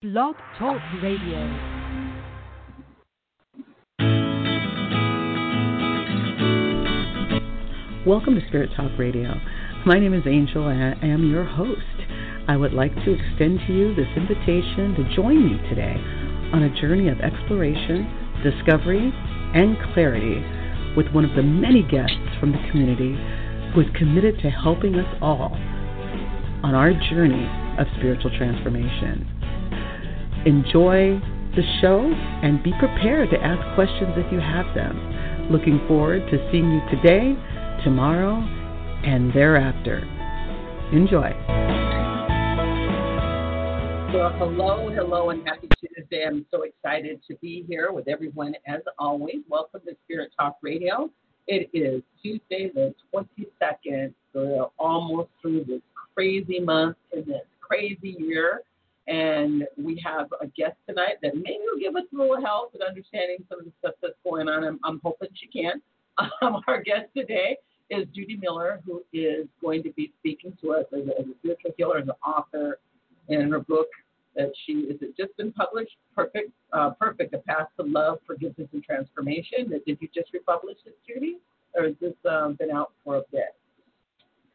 Blog Talk Radio. Welcome to Spirit Talk Radio. My name is Angel and I am your host. I would like to extend to you this invitation to join me today on a journey of exploration, discovery, and clarity with one of the many guests from the community who is committed to helping us all on our journey of spiritual transformation. Enjoy the show and be prepared to ask questions if you have them. Looking forward to seeing you today, tomorrow, and thereafter. Enjoy. Well, hello, hello, and happy Tuesday. I'm so excited to be here with everyone as always. Welcome to Spirit Talk Radio. It is Tuesday, the 22nd. So we're almost through this crazy month and this crazy year. And we have a guest tonight that maybe will give us a little help with understanding some of the stuff that's going on. I'm, I'm hoping she can. Um, our guest today is Judi Miller, who is going to be speaking to us as a, as a spiritual healer and an author. And her book that she is it just been published, Perfect, uh, Perfect, A Path to Love, Forgiveness, and Transformation. Did you just republish it, Judi, or has this um, been out for a bit?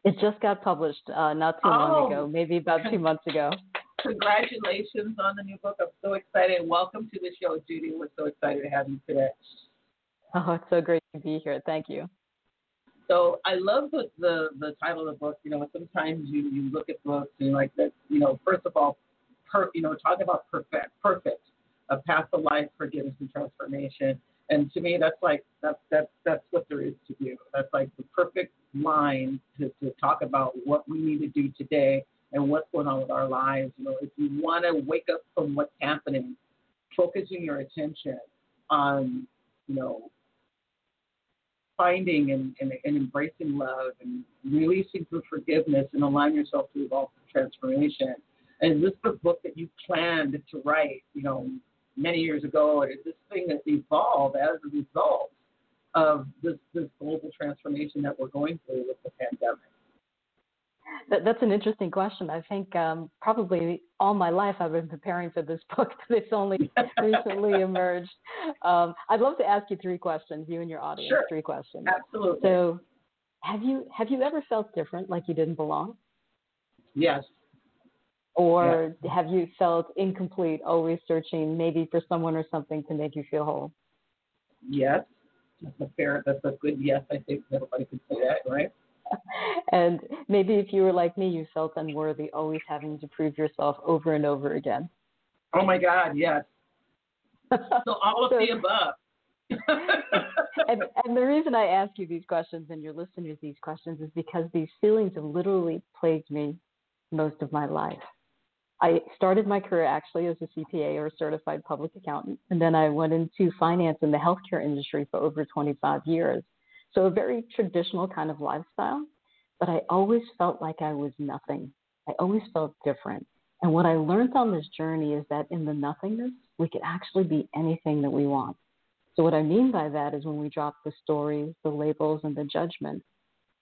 It just got published uh, not too oh. long ago, maybe about two months ago congratulations on the new book. I'm so excited. Welcome to the show, Judi. We're so excited to have you today. Oh, it's so great to be here. Thank you. So I love the, the, the title of the book. You know, sometimes you, you look at books and you're like that, you know, first of all, per, you know, talk about perfect, perfect, a path to life, forgiveness, and transformation. And to me, that's like that's that's that's what there is to do. That's like the perfect line to, to talk about what we need to do today and what's going on with our lives. You know, if you want to wake up from what's happening, focusing your attention on, you know, finding and, and, and embracing love and releasing through forgiveness and allowing yourself to evolve through transformation. And is this the book that you planned to write, you know, many years ago, and is this thing that evolved as a result of this, this global transformation that we're going through with the pandemic. That, that's an interesting question. I think um, probably all my life I've been preparing for this book, but it's only recently emerged. Um, I'd love to ask you three questions, you and your audience. Sure. Three questions. Absolutely. So, have you have you ever felt different, like you didn't belong? Yes. Or yes. have you felt incomplete, always searching, maybe for someone or something to make you feel whole? Yes. That's a fair. That's a good yes. I think everybody could say that, right? and maybe if you were like me, you felt unworthy, always having to prove yourself over and over again. Oh my God, yes. so all of so, the above. and, and the reason I ask you these questions and your listeners these questions is because these feelings have literally plagued me most of my life. I started my career actually as a CPA or a certified public accountant, and then I went into finance in the healthcare industry for over 25 years. So a very traditional kind of lifestyle, but I always felt like I was nothing. I always felt different. And what I learned on this journey is that in the nothingness, we could actually be anything that we want. So, what I mean by that is when we drop the stories, the labels, and the judgment,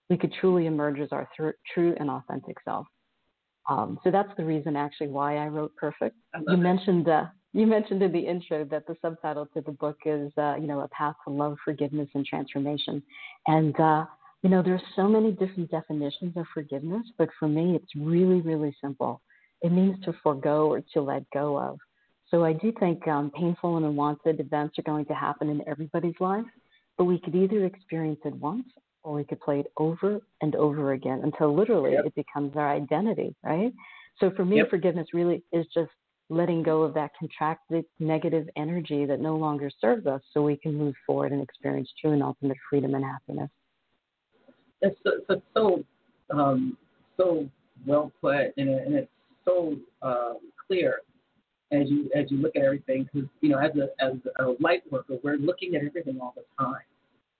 we could truly emerge as our th- true and authentic self. Um, so that's the reason actually why I wrote Perfect. You it. mentioned uh, you mentioned in the intro that the subtitle to the book is, uh, you know, a path to love, forgiveness, and transformation. And uh, you know, there's so many different definitions of forgiveness, but for me, it's really, really simple. It means to forego or to let go of. So I do think um, painful and unwanted events are going to happen in everybody's life, but we could either experience it once or we could play it over and over again until literally yep. it becomes our identity, right? So for me, yep. forgiveness really is just letting go of that contracted negative energy that no longer serves us so we can move forward and experience true and ultimate freedom and happiness. It's so, it's so, um, so well put, and, and it's so um, clear as you as you look at everything. Because you know, as a as a light worker, we're looking at everything all the time,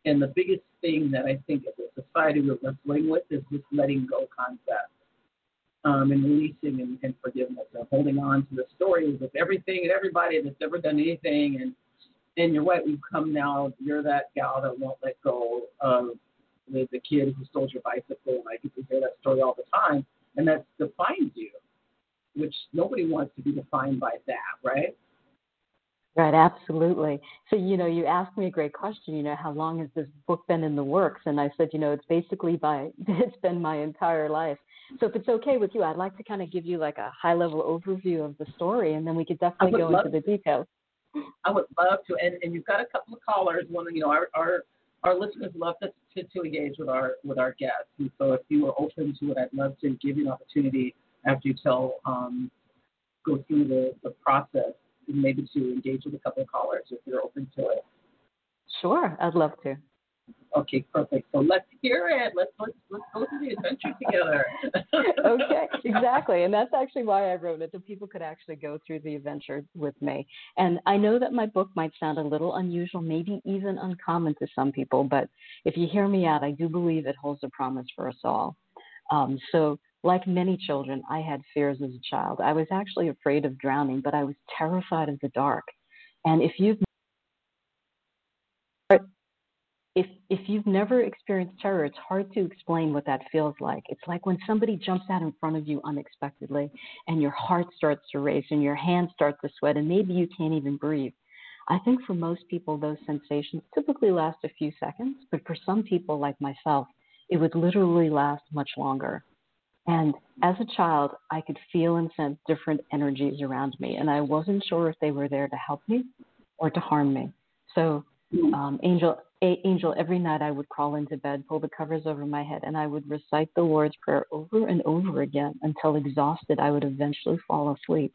and the biggest thing that I think as a society we're wrestling with is this letting go concept um, and releasing and, and forgiveness and holding on to the stories of everything and everybody that's ever done anything. And and you're right, we've come now. You're that gal that won't let go of the, the kid who stole your bicycle. And I get to hear that story all the time, and that defines you. which nobody wants to be defined by that, right? Right, absolutely. So, you know, you asked me a great question, you know, how long has this book been in the works? And I said, you know, it's basically by, it's been my entire life. So if it's okay with you, I'd like to kind of give you like a high level overview of the story and then we could definitely go into the details. I would love to. And, and you've got a couple of callers. One, you know, our, our, our listeners love to, to, to engage with our, with our guests. And so if you are open to it, I'd love to give you an opportunity after you tell, um, go through the, the process maybe to engage with a couple of callers if you're open to it. Sure, I'd love to. Okay, perfect. So let's hear it. Let's let's let's go through the adventure together. okay, exactly. And that's actually why I wrote it, so people could actually go through the adventure with me. And I know that my book might sound a little unusual, maybe even uncommon to some people, but if you hear me out, I do believe it holds a promise for us all. Um, so like many children, I had fears as a child. I was actually afraid of drowning, but I was terrified of the dark. And if you've if if you've never experienced terror, it's hard to explain what that feels like. It's like when somebody jumps out in front of you unexpectedly and your heart starts to race and your hands start to sweat and maybe you can't even breathe. I think for most people those sensations typically last a few seconds, but for some people like myself, it would literally last much longer. And as a child, I could feel and sense different energies around me, and I wasn't sure if they were there to help me or to harm me. So, um, Angel, Angel, every night I would crawl into bed, pull the covers over my head, and I would recite the Lord's Prayer over and over again until exhausted, I would eventually fall asleep.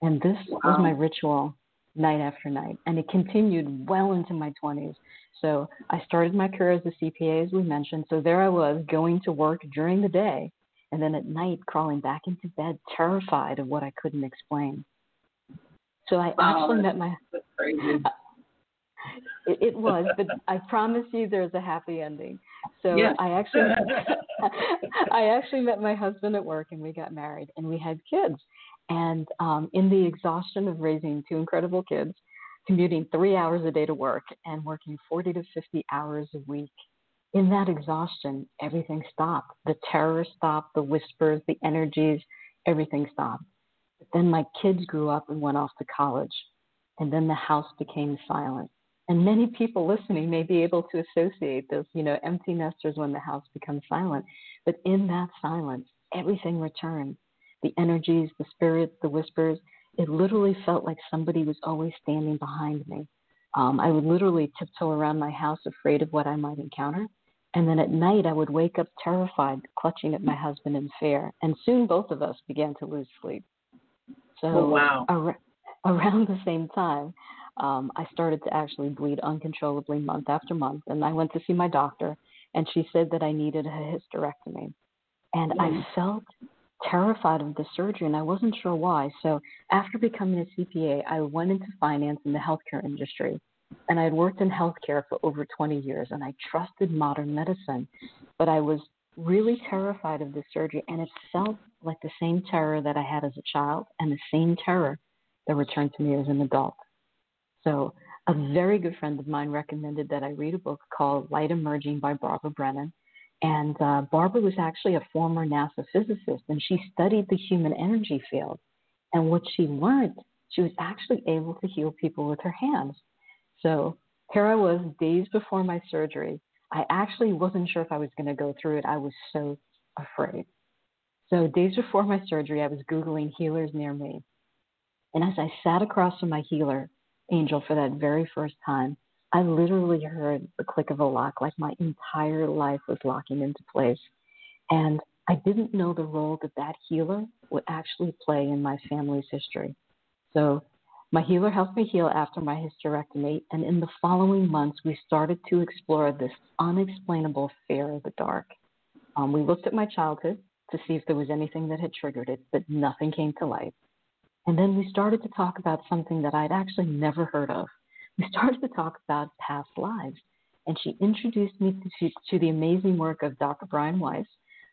And this wow. was my ritual night after night, and it continued well into my 20s. So I started my career as a CPA, as we mentioned. So there I was going to work during the day and then at night crawling back into bed, terrified of what I couldn't explain. So I wow, actually met my. It, it, was, but I promise you, there's a happy ending. So yes. I actually, I actually met my husband at work, and we got married, and we had kids. And um, in the exhaustion of raising two incredible kids, commuting three hours a day to work, and working 40 to 50 hours a week in that exhaustion, everything stopped. The terror stopped, the whispers, the energies, everything stopped. But then my kids grew up and went off to college, and then the house became silent. And many people listening may be able to associate those, you know, empty nesters when the house becomes silent. But in that silence, everything returned. The energies, the spirits, the whispers. It literally felt like somebody was always standing behind me. Um, I would literally tiptoe around my house, afraid of what I might encounter. And then at night, I would wake up terrified, clutching at my husband in fear. And soon both of us began to lose sleep. So, oh, wow. ar- around the same time, um, I started to actually bleed uncontrollably month after month. And I went to see my doctor, and she said that I needed a hysterectomy. And mm. I felt terrified of the surgery, and I wasn't sure why. So, after becoming a CPA, I went into finance in the healthcare industry and I had worked in healthcare for over 20 years and I trusted modern medicine, but I was really terrified of this surgery and it felt like the same terror that I had as a child and the same terror that returned to me as an adult. So, a very good friend of mine recommended that I read a book called Light Emerging by Barbara Brennan. And uh, Barbara was actually a former NASA physicist and she studied the human energy field. And what she learned, she was actually able to heal people with her hands. So here I was days before my surgery. I actually wasn't sure if I was going to go through it. I was so afraid. So days before my surgery, I was Googling healers near me. And as I sat across from my healer, Angel, for that very first time, I literally heard the click of a lock, like my entire life was locking into place. And I didn't know the role that that healer would actually play in my family's history. So my healer helped me heal after my hysterectomy, and in the following months, we started to explore this unexplainable fear of the dark. Um, we looked at my childhood to see if there was anything that had triggered it, but nothing came to light. And then we started to talk about something that I'd actually never heard of. We started to talk about past lives, and she introduced me to, to the amazing work of Dr. Brian Weiss.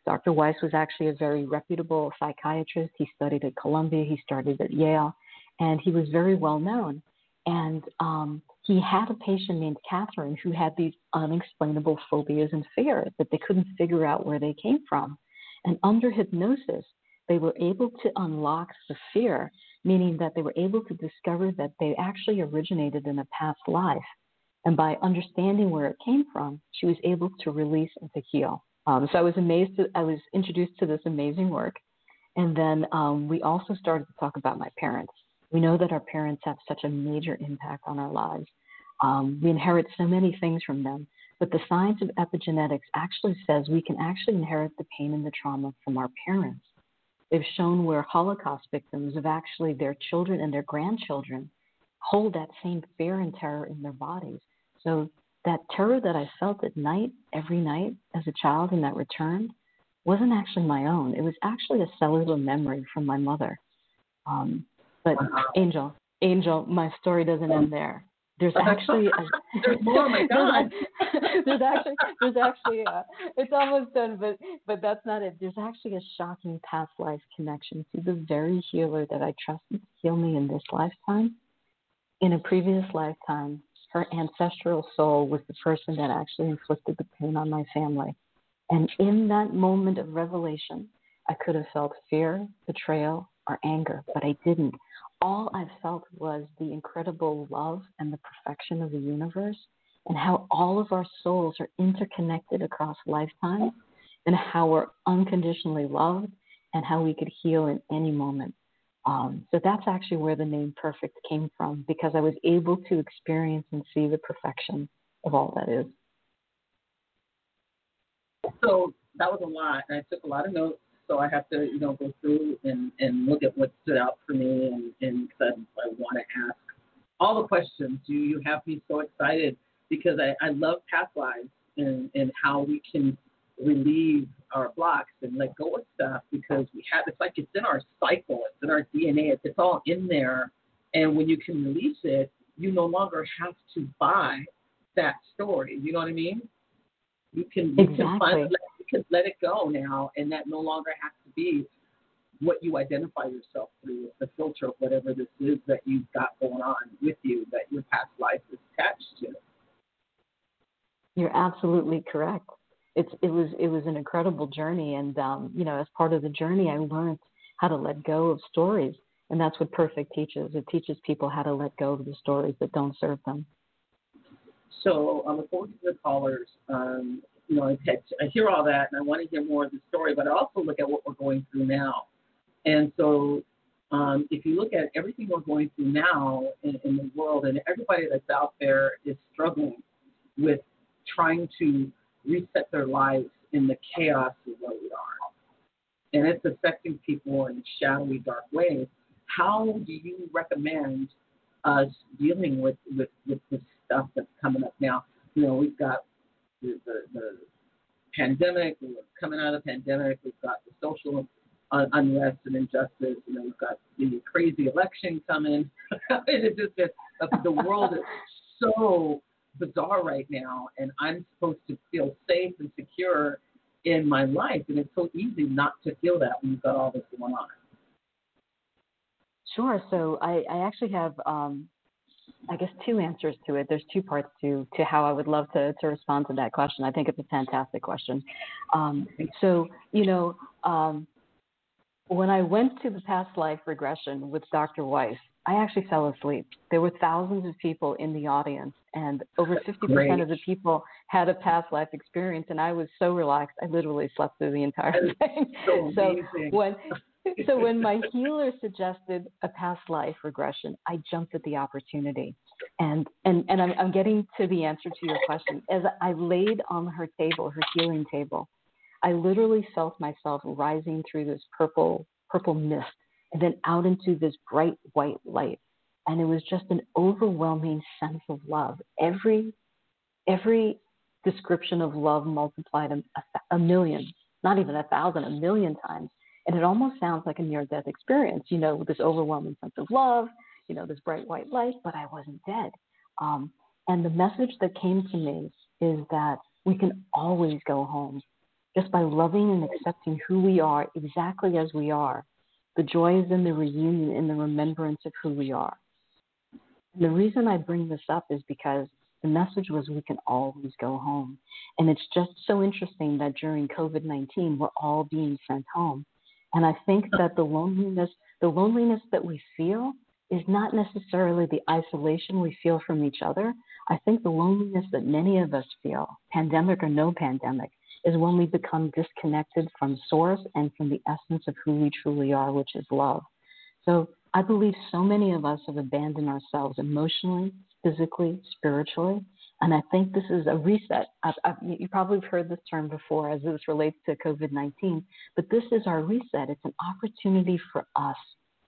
Dr. Weiss was actually a very reputable psychiatrist. He studied at Columbia, he studied at Yale, and he was very well known. And um, he had a patient named Catherine who had these unexplainable phobias and fears that they couldn't figure out where they came from. And under hypnosis, they were able to unlock the fear, meaning that they were able to discover that they actually originated in a past life. And by understanding where it came from, she was able to release and to heal. Um, so I was amazed. To, I was introduced to this amazing work. And then um, we also started to talk about my parents. We know that our parents have such a major impact on our lives. Um, we inherit so many things from them. But the science of epigenetics actually says we can actually inherit the pain and the trauma from our parents. They've shown where Holocaust victims of actually their children and their grandchildren hold that same fear and terror in their bodies. So that terror that I felt at night, every night as a child, and that returned, wasn't actually my own. It was actually a cellular memory from my mother. Um, but Angel, Angel, my story doesn't end there. There's actually a, there's more. my God. there's actually there's actually a, it's almost done, but but that's not it. There's actually a shocking past life connection to the very healer that I trusted to heal me in this lifetime. In a previous lifetime, her ancestral soul was the person that actually inflicted the pain on my family. And in that moment of revelation, I could have felt fear, betrayal, or anger, but I didn't all I felt was the incredible love and the perfection of the universe and how all of our souls are interconnected across lifetimes and how we're unconditionally loved and how we could heal in any moment. Um, so that's actually where the name perfect came from because I was able to experience and see the perfection of all that is. So that was a lot. And I took a lot of notes so I have to, you know, go through and, and look at what stood out for me and, and cause I, I want to ask all the questions. You, you have me so excited because I, I love past lives and, and how we can relieve our blocks and let go of stuff because we have, it's like it's in our cycle, it's in our DNA, it's, it's all in there. And when you can release it, you no longer have to buy that story. You know what I mean? You can, you exactly. can finally let can let it go now, and that no longer has to be what you identify yourself through, the filter of whatever this is that you've got going on with you that your past life is attached to. You're absolutely correct. It's it was it was an incredible journey, and um, you know, as part of the journey, I learned how to let go of stories, and that's what Perfect teaches. It teaches people how to let go of the stories that don't serve them. So I look forward to the callers. Um, you know, I, I hear all that and I want to hear more of the story, but I also look at what we're going through now. And so, um, if you look at everything we're going through now in, in the world, and everybody that's out there is struggling with trying to reset their lives in the chaos of where we are, and it's affecting people in shadowy, dark ways. How do you recommend us dealing with with, with this stuff that's coming up now? You know, we've got the, the, the pandemic, we're coming out of the pandemic, we've got the social un- unrest and injustice, you know, we've got the crazy election coming. it's just that the world is so bizarre right now, and I'm supposed to feel safe and secure in my life, and it's so easy not to feel that when you've got all this going on. Sure. So I, I actually have um, I guess two answers to it. There's two parts to to how I would love to to respond to that question. I think it's a fantastic question. Um, so you know, um, when I went to the past life regression with Dr. Weiss, I actually fell asleep. There were thousands of people in the audience, and over 50% of the people had a past life experience. And I was so relaxed, I literally slept through the entire thing. So, so when so when my healer suggested a past life regression, I jumped at the opportunity. And and, and I'm, I'm getting to the answer to your question. As I laid on her table, her healing table, I literally felt myself rising through this purple purple mist and then out into this bright white light. And it was just an overwhelming sense of love. Every every description of love multiplied a, a, a million, not even a thousand, a million times and it almost sounds like a near death experience, you know, with this overwhelming sense of love, you know, this bright white light, but I wasn't dead. Um, and the message that came to me is that we can always go home just by loving and accepting who we are exactly as we are. The joy is in the reunion, in the remembrance of who we are. And the reason I bring this up is because the message was we can always go home. And it's just so interesting that during COVID 19, we're all being sent home And I think oh. that the loneliness, the loneliness that we feel is not necessarily the isolation we feel from each other. I think the loneliness that many of us feel, pandemic or no pandemic, is when we become disconnected from source and from the essence of who we truly are, which is love. So I believe so many of us have abandoned ourselves emotionally, physically, spiritually. And I think this is a reset. I've, I've, you probably have heard this term before as this relates to COVID 19, but this is our reset. It's an opportunity for us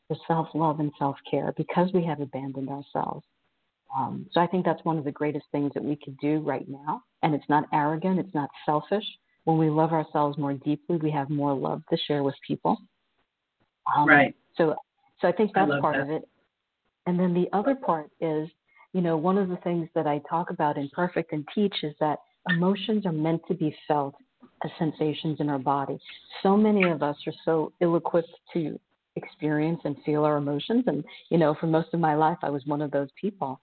for self love and self care because we have abandoned ourselves. Um, so I think that's one of the greatest things that we could do right now. And it's not arrogant, it's not selfish. When we love ourselves more deeply, we have more love to share with people. Um, right. So, so I think that's I part that. of it. And then the other part is, you know, one of the things that I talk about in Perfect and teach is that emotions are meant to be felt as sensations in our body. So many of us are so ill equipped to experience and feel our emotions. And, you know, for most of my life, I was one of those people.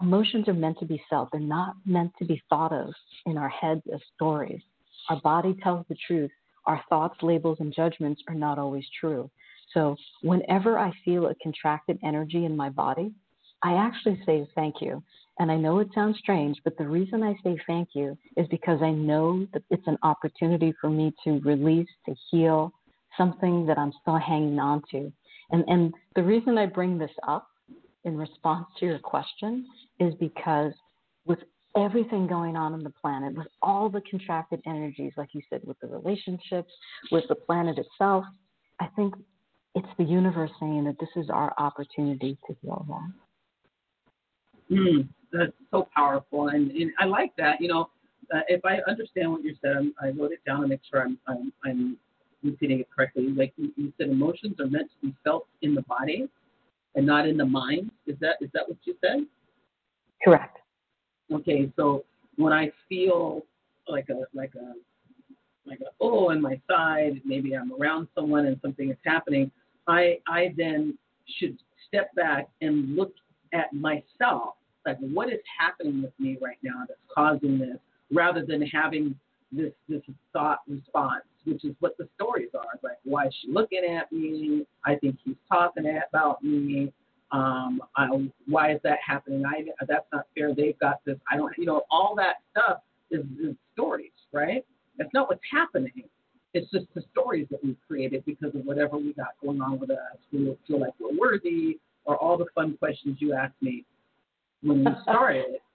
Emotions are meant to be felt, they're not meant to be thought of in our heads as stories. Our body tells the truth. Our thoughts, labels, and judgments are not always true. So, whenever I feel a contracted energy in my body, I actually say thank you. And I know it sounds strange, but the reason I say thank you is because I know that it's an opportunity for me to release, to heal something that I'm still hanging on to. And, and the reason I bring this up in response to your question is because with everything going on on the planet, with all the contracted energies, like you said, with the relationships, with the planet itself, I think it's the universe saying that this is our opportunity to heal that. Mm, that's so powerful, and, and I like that. You know, uh, if I understand what you said, I'm, I wrote it down to make sure I'm, I'm, I'm repeating it correctly. Like you, you said, emotions are meant to be felt in the body and not in the mind. Is that is that what you said? Correct. Okay, so when I feel like a like a like a oh in my side, maybe I'm around someone and something is happening, I I then should step back and look at myself, like what is happening with me right now that's causing this, rather than having this this thought response, which is what the stories are. Like, why is she looking at me? I think he's talking about me. Um, I, why is that happening? I that's not fair. They've got this. I don't. You know, all that stuff is, is stories, right? That's not what's happening. It's just the stories that we've created because of whatever we got going on with us. We feel like we're worthy, or all the fun questions you asked me when you started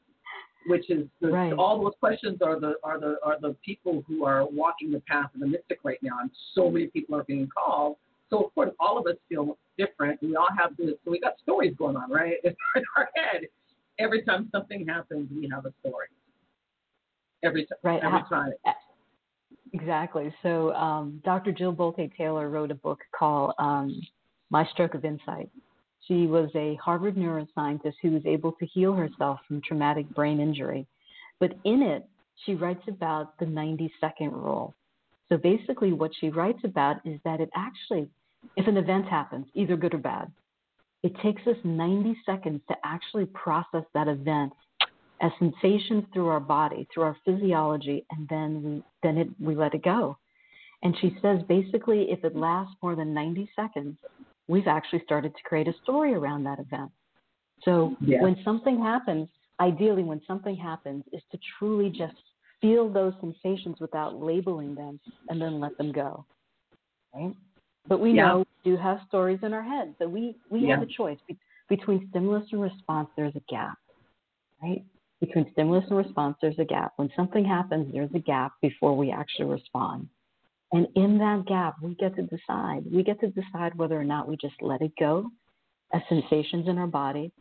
which is the, right. all those questions are the are the are the people who are walking the path of the mystic right now, and so many people are being called. So of course, all of us feel different. We all have this. So we got stories going on, right? in our head. Every time something happens, we have a story. Every time. Right. Every time. Exactly. So um, Dr. Jill Bolte Taylor wrote a book called um, My Stroke of Insight she was a Harvard neuroscientist who was able to heal herself from traumatic brain injury. But in it, she writes about the 90 second rule. So basically, what she writes about is that it actually, if an event happens, either good or bad, it takes us 90 seconds to actually process that event as sensations through our body, through our physiology, and then we then it, we let it go. And she says basically, if it lasts more than 90 seconds, we've actually started to create a story around that event. So yeah. when something happens, ideally, when something happens, is to truly just feel those sensations without labeling them and then let them go. Right? But we yeah. know we do have stories in our heads. So we, we yeah. have a choice. Be- between stimulus and response, there's a gap. Right? Between stimulus and response, there's a gap. When something happens, there's a gap before we actually respond. And in that gap, we get to decide. We get to decide whether or not we just let it go as sensations in our body.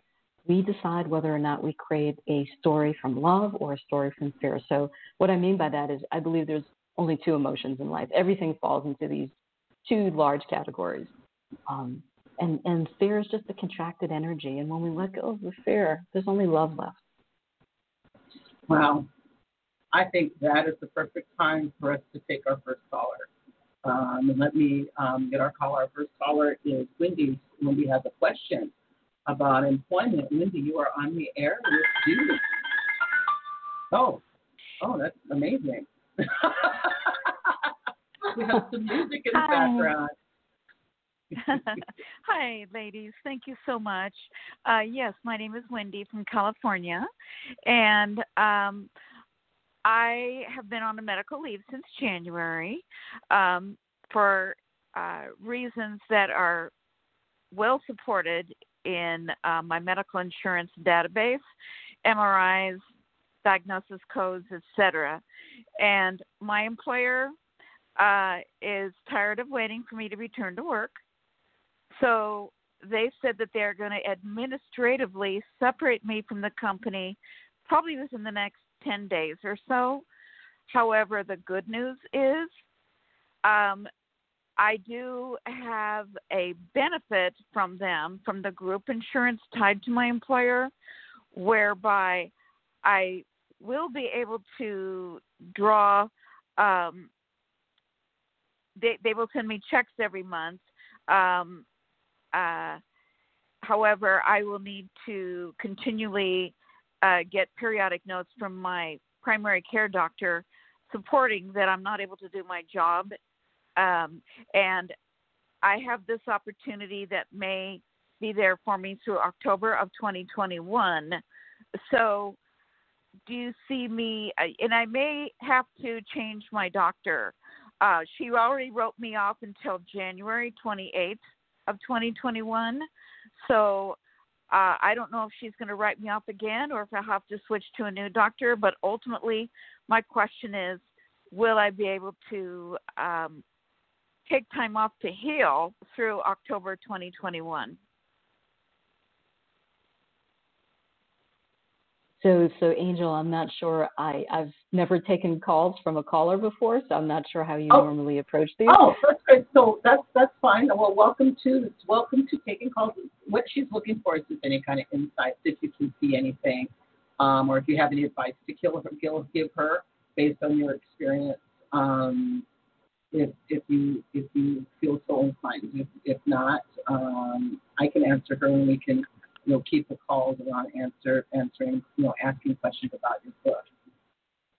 We decide whether or not we create a story from love or a story from fear. So, what I mean by that is, I believe there's only two emotions in life. Everything falls into these two large categories. Um, and, and fear is just a contracted energy. And when we let go of the fear, there's only love left. Wow. I think that is the perfect time for us to take our first caller. Um, and let me um, get our caller. Our first caller is Wendy. Wendy has a question about employment. Wendy, you are on the air with you. Oh, oh, that's amazing. we have some music in the Hi. background. Hi, ladies. Thank you so much. Uh, yes, my name is Wendy from California, and um, I have been on a medical leave since January um, for uh, reasons that are well supported in uh, my medical insurance database, MRIs, diagnosis codes, etc. And my employer uh, is tired of waiting for me to return to work. So they said that they're going to administratively separate me from the company probably within the next 10 days or so. However, the good news is um, I do have a benefit from them, from the group insurance tied to my employer, whereby I will be able to draw. Um, they they will send me checks every month. Um, uh, however, I will need to continually uh, get periodic notes from my primary care doctor supporting that I'm not able to do my job. Um, and I have this opportunity that may be there for me through October of 2021. So, do you see me? Uh, and I may have to change my doctor. Uh, she already wrote me off until January 28th of 2021. So, uh, I don't know if she's going to write me off again or if I have to switch to a new doctor. But ultimately, my question is, will I be able to um, take time off to heal through October 2021? So, so Angel, I'm not sure. I I've never taken calls from a caller before, so I'm not sure how you Oh. normally approach these. Oh, that's great. So that's that's fine. Well, welcome to welcome to taking calls. What she's looking for is just any kind of insights, if you can see anything, um, or if you have any advice to kill her, give, give her based on your experience. Um, if if you if you feel so inclined, if, if not, um, I can answer her and we can you know keep the calls around answer answering you know asking questions about your book.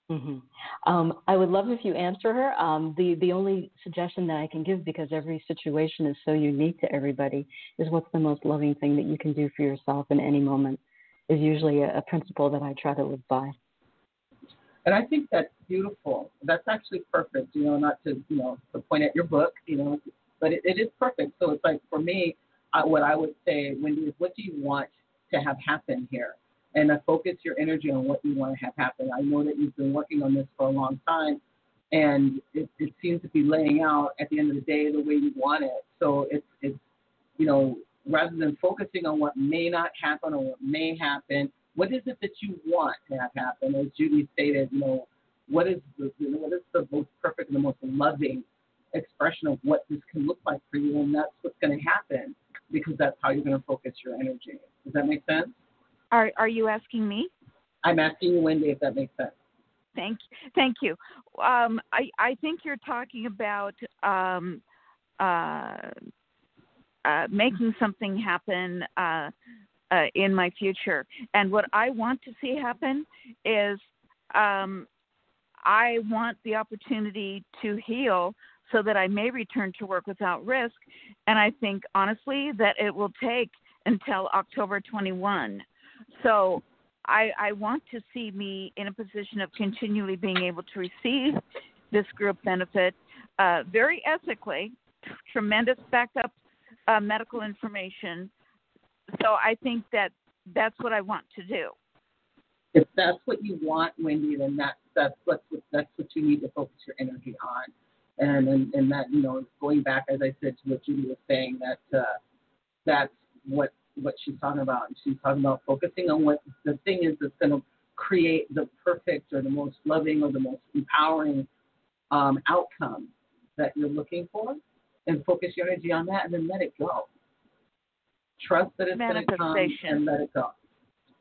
hmm Um, I would love if you answer her. Um, the the only suggestion that I can give, because every situation is so unique to everybody, is what's the most loving thing that you can do for yourself in any moment. Is usually a, a principle that I try to live by. And I think that's beautiful. That's actually perfect, you know, not to, you know, to point at your book, you know, but it, it is perfect. So it's like for me, I, what I would say, Wendy, is what do you want to have happen here? And uh, focus your energy on what you want to have happen. I know that you've been working on this for a long time, and it, it seems to be laying out at the end of the day the way you want it. So it's, it's, you know, rather than focusing on what may not happen or what may happen, what is it that you want to have happen? As Judi stated, you know, what is the you know, what is the most perfect and the most loving expression of what this can look like for you, and that's what's going to happen because that's how you're going to focus your energy. Does that make sense? Are Are you asking me? I'm asking you, Wendy, if that makes sense. Thank, thank you. Um, I, I think you're talking about um, uh, uh, making something happen uh, uh, in my future, and what I want to see happen is um, I want the opportunity to heal so that I may return to work without risk, and I think honestly that it will take until October 21. So I, I want to see me in a position of continually being able to receive this group benefit uh, very ethically, tremendous backup uh, medical information. So I think that that's what I want to do. If that's what you want, Wendy, then that's that's what that's what you need to focus your energy on. And and, and that you know, going back as I said to what Judi was saying, that uh, that's what what she's talking about. And she's talking about focusing on what the thing is that's going to create the perfect or the most loving or the most empowering um, outcome that you're looking for, and focus your energy on that, and then let it go. Trust that it's going to come Manifestation. and let it go.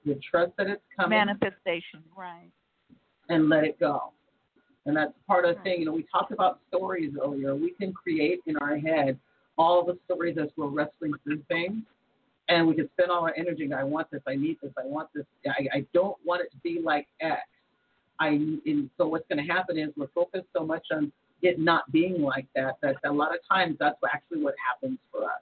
You trust that it's coming Manifestation, right? and let it go. And that's part of the thing. You know, we talked about stories earlier. We can create in our head all the stories as we're wrestling through things. And we can spend all our energy. I want this. I need this. I want this. I, I don't want it to be like X. I and so what's going to happen is we're focused so much on it not being like that, that a lot of times that's actually what happens for us.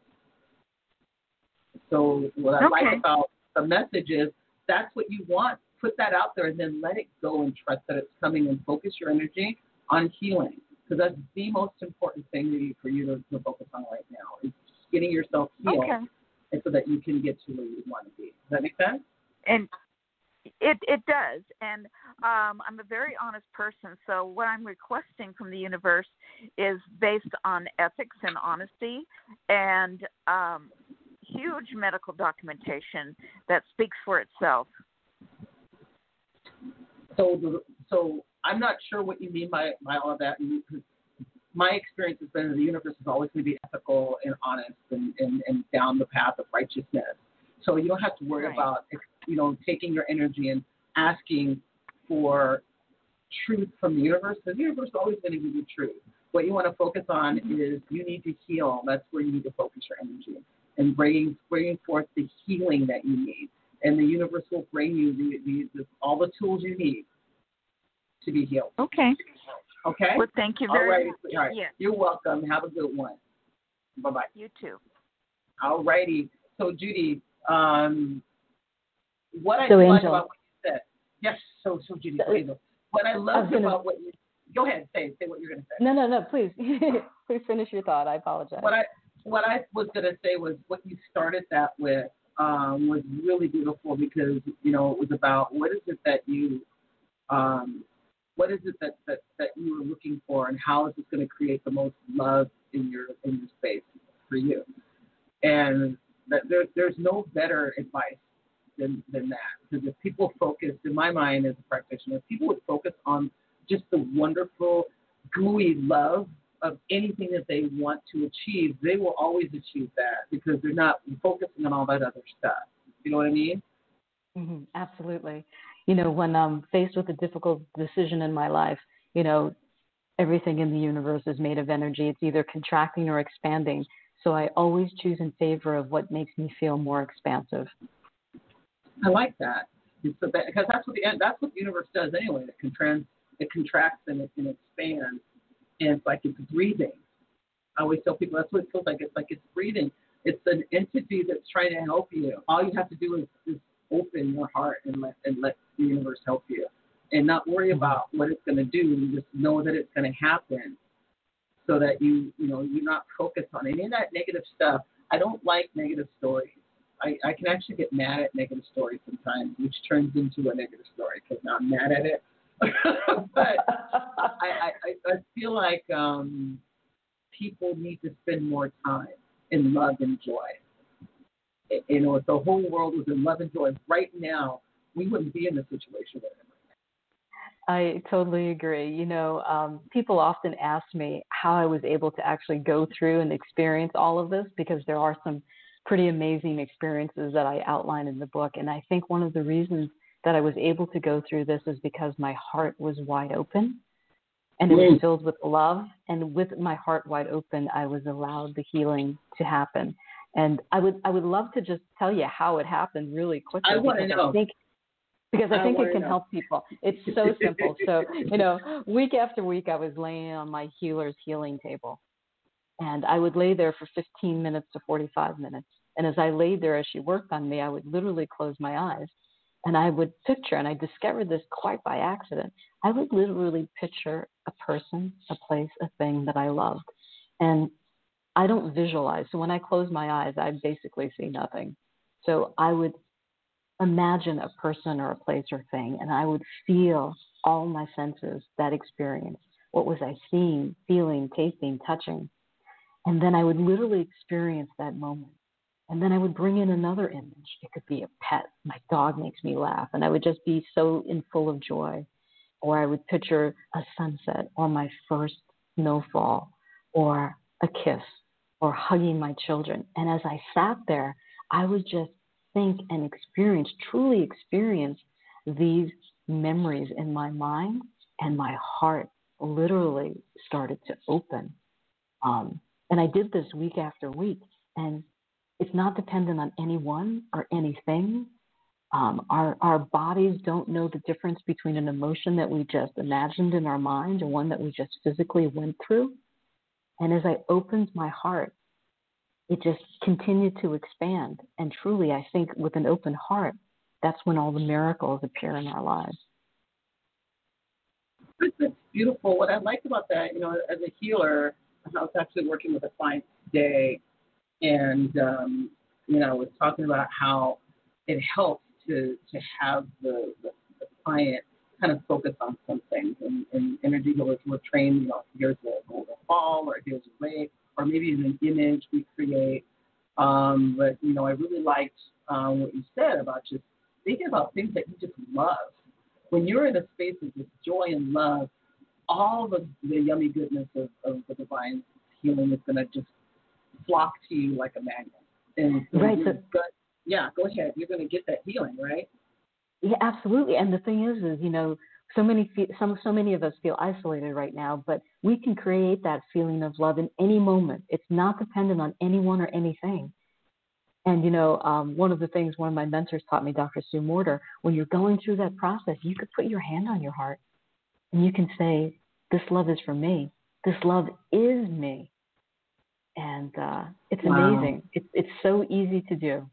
So what I Okay. like about the message is that's what you want. Put that out there and then let it go and trust that it's coming and focus your energy on healing. Because that's the most important thing for you to, to focus on right now is getting yourself healed Okay. and so that you can get to where you want to be. Does that make sense? and it it does and um i'm a very honest person so what i'm requesting from the universe is based on ethics and honesty and um huge medical documentation that speaks for itself So, the, so I'm not sure what you mean by, by all of that. My experience has been the universe is always going to be ethical and honest and, and, and down the path of righteousness. So you don't have to worry Right. about, you know, taking your energy and asking for truth from the universe. The universe is always going to give you truth. What you want to focus on mm-hmm. is you need to heal. That's where you need to focus your energy and bringing bringing forth the healing that you need. And the universe will bring you the, the, the, all the tools you need to be healed. okay Okay? well thank you very right. much All right. yes You're welcome. Have a good one. Bye bye. you too All righty. So, Judi, um, what I So, like Angel. about what you said, yes, so, so Judi, So- Angel. what I loved gonna- about what you, go ahead, say, say what you're going to say. No, no, no. Please, please finish your thought. I apologize. What I, what I was going to say was what you started that with um, was really beautiful because, you know, it was about what is it that you, um, what is it that, that, that you were looking for and how is this going to create the most love in your, in your space for you? And that there, there's no better advice than, than that. Because if people focus, in my mind as a practitioner, if people would focus on just the wonderful, gooey love of anything that they want to achieve, they will always achieve that because they're not focusing on all that other stuff. You know what I mean? hmm absolutely. You know, when I'm faced with a difficult decision in my life, you know, everything in the universe is made of energy. It's either contracting or expanding. So I always choose in favor of what makes me feel more expansive. I like that. So that because that's what the that's what the universe does anyway. It contracts, it contracts and it, and expands, and it's like it's breathing. I always tell people that's what it feels like. It's like it's breathing. It's an entity that's trying to help you. All you have to do is, is open your heart and let and let the universe help you, and not worry about what it's going to do. You just know that it's going to happen, so that you you know you're not focused on any of that negative stuff. I don't like negative stories. I, I can actually get mad at negative stories sometimes, which turns into a negative story because now I'm mad at it. but I, I, I I feel like um, people need to spend more time in love and joy. You know, if the whole world was in love and joy right now, we wouldn't be in the situation we're in. I totally agree. You know, um, people often ask me how I was able to actually go through and experience all of this because there are some pretty amazing experiences that I outline in the book. And I think one of the reasons that I was able to go through this is because my heart was wide open and it was Mm. filled with love. And with my heart wide open, I was allowed the healing to happen. And I would I would love to just tell you how it happened really quickly. I wanna know. I think because I think it can help people. It's so simple. So, you know, week after week, I was laying on my healer's healing table. And I would lay there for 15 minutes to 45 minutes. And as I laid there, as she worked on me, I would literally close my eyes and I would picture, and I discovered this quite by accident. I would literally picture a person, a place, a thing that I loved. And I don't visualize. So when I close my eyes, I basically see nothing. So I would imagine a person or a place or thing, and I would feel all my senses that experience. What was I seeing, feeling, tasting, touching? And then I would literally experience that moment. And then I would bring in another image. It could be a pet. My dog makes me laugh. And I would just be so in full of joy. Or I would picture a sunset or my first snowfall or a kiss or hugging my children. And as I sat there, I was just think and experience, truly experience these memories in my mind, and my heart literally started to open. Um, and I did this week after week, and it's not dependent on anyone or anything. Um, our, our bodies don't know the difference between an emotion that we just imagined in our mind and one that we just physically went through. And as I opened my heart, it just continued to expand. And truly, I think with an open heart, that's when all the miracles appear in our lives. It's beautiful. What I liked about that, you know, as a healer, I was actually working with a client today, and um, you know, was talking about how it helps to to have the, the, the client kind of focus on something. And, and energy healers were trained, you know, here's a golden ball, or here's a ray, or maybe even an image we create. Um, but you know, I really liked um, what you said about just thinking about things that you just love. When you're in a space of just joy and love, all the, the yummy goodness of, of the divine healing is going to just flock to you like a magnet. And so right. So, yeah, go ahead. You're going to get that healing, right? Yeah, absolutely. And the thing is, is you know, so many some so many of us feel isolated right now, but we can create that feeling of love in any moment. It's not dependent on anyone or anything. And you know, um, one of the things one of my mentors taught me, Dr. Sue Morter, when you're going through that process, you could put your hand on your heart and you can say, "This love is for me. This love is me." And uh, it's wow. amazing. It's it's so easy to do,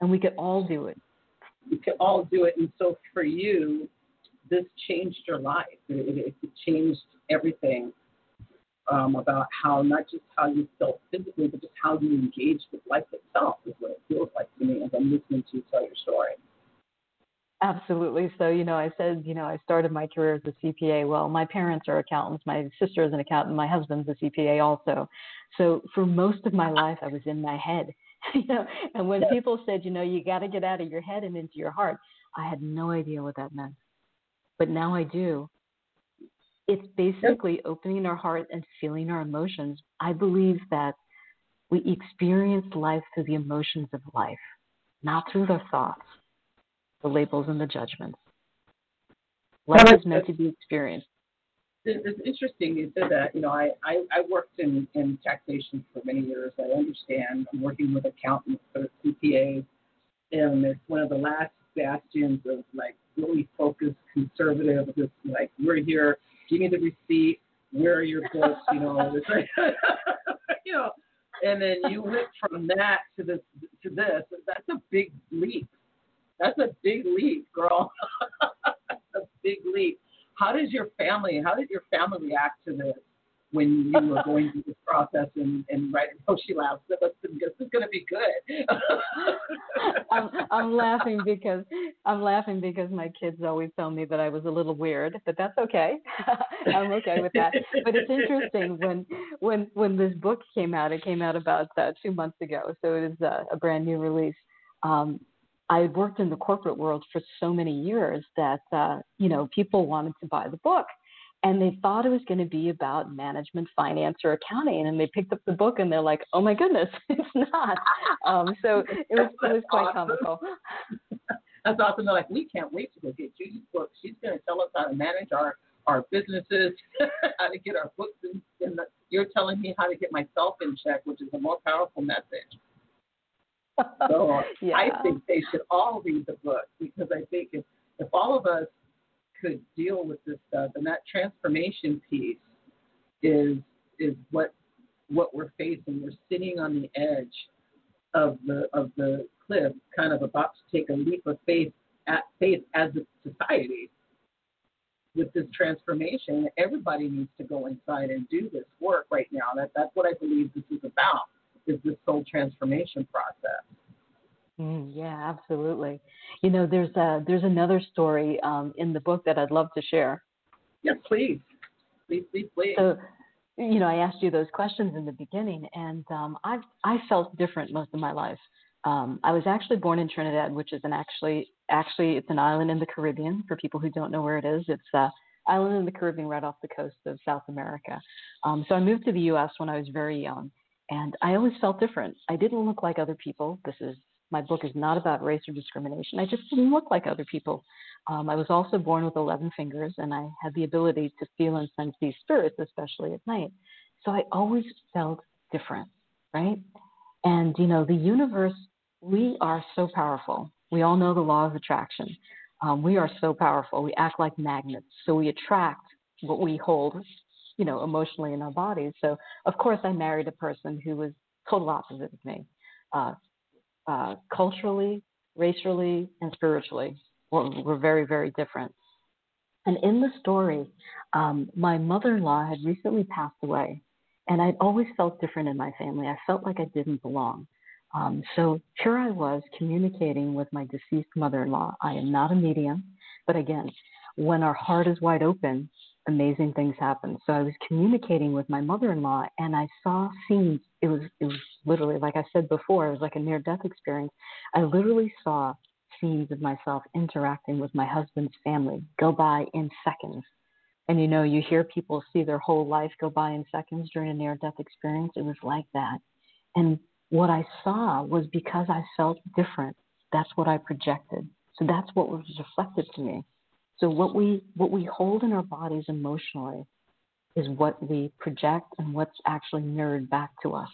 and we could all do it we could all do it. And so for you, this changed your life. It, it, changed everything um, about how not just how you felt physically, but just how you engaged with life itself is what it feels like to me as I'm listening to you tell your story. Absolutely. So, you know, I said, you know, I started my career as a CPA. Well, my parents are accountants. My sister is an accountant. My husband's a CPA also. So, for most of my life, I was in my head. you know, and when people said, you know, you got to get out of your head and into your heart, I had no idea what that meant. But now I do. It's basically yep. opening our heart and feeling our emotions. I believe that we experience life through the emotions of life, not through the thoughts, the labels, and the judgments. Life is meant to be experienced it's interesting you said that. You know, I, I, I worked in, in taxation for many years. I understand. I'm working with accountants for CPAs, and it's one of the last bastions of like really focused conservative. Just like we're here, give me the receipt. Where are your books? You know, like, you know, and then you went from that to this to this. That's a big leap. That's a big leap, girl. a big leap how does your family, how did your family react to this when you were going through this process and, and right? Oh, she laughs. This is going to be good. I'm, I'm laughing because I'm laughing because my kids always tell me that I was a little weird, but that's okay. I'm okay with that. But it's interesting when when when this book came out. It came out about uh, two months ago, so it is uh, a brand new release. Um, I worked in the corporate world for so many years that uh, you know people wanted to buy the book, and they thought it was going to be about management, finance, or accounting, and they picked up the book and they're like, "Oh my goodness, it's not." Um, so it was it was quite awesome. comical. That's awesome. They're like, "We can't wait to go get Judi's book. She's going to tell us how to manage our our businesses, how to get our books, and you're telling me how to get myself in check, which is a more powerful message." So yeah. I think they should all read the book because I think if, if all of us could deal with this stuff and that transformation piece is is what what we're facing. We're sitting on the edge of the of the cliff, kind of about to take a leap of faith at faith as a society with this transformation. Everybody needs to go inside and do this work right now. That that's what I believe this is about is this soul transformation process. Mm, yeah, absolutely. You know, there's a, there's another story um, in the book that I'd love to share. Yes, please. Please, please, please. So, you know, I asked you those questions in the beginning, and um, I I felt different most of my life. Um, I was actually born in Trinidad, which is an actually actually it's an island in the Caribbean. For people who don't know where it is, it's a island in the Caribbean right off the coast of South America. Um, so I moved to the U.S. when I was very young, and I always felt different. I didn't look like other people. This is my book is not about race or discrimination. I just didn't look like other people. Um, I was also born with 11 fingers, and I had the ability to feel and sense these spirits, especially at night. So I always felt different, right? And, you know, the universe, we are so powerful. We all know the law of attraction. Um, we are so powerful. We act like magnets. So we attract what we hold, you know, emotionally in our bodies. So of course, I married a person who was total opposite of me, uh, uh, culturally, racially, and spiritually. We're, we're very, very different. And in the story, um, my mother in law had recently passed away, and I'd always felt different in my family. I felt like I didn't belong. Um, so here I was communicating with my deceased mother in law. I am not a medium, but again, when our heart is wide open, amazing things happen. So I was communicating with my mother-in-law, and I saw scenes. It was it was literally like I said before. It was like a near-death experience. I literally saw scenes of myself interacting with my husband's family go by in seconds. And you know, you hear people see their whole life go by in seconds during a near-death experience. It was like that, and what I saw was because I felt different. That's what I projected. So that's what was reflected to me. So what we what we hold in our bodies emotionally is what we project and what's actually mirrored back to us.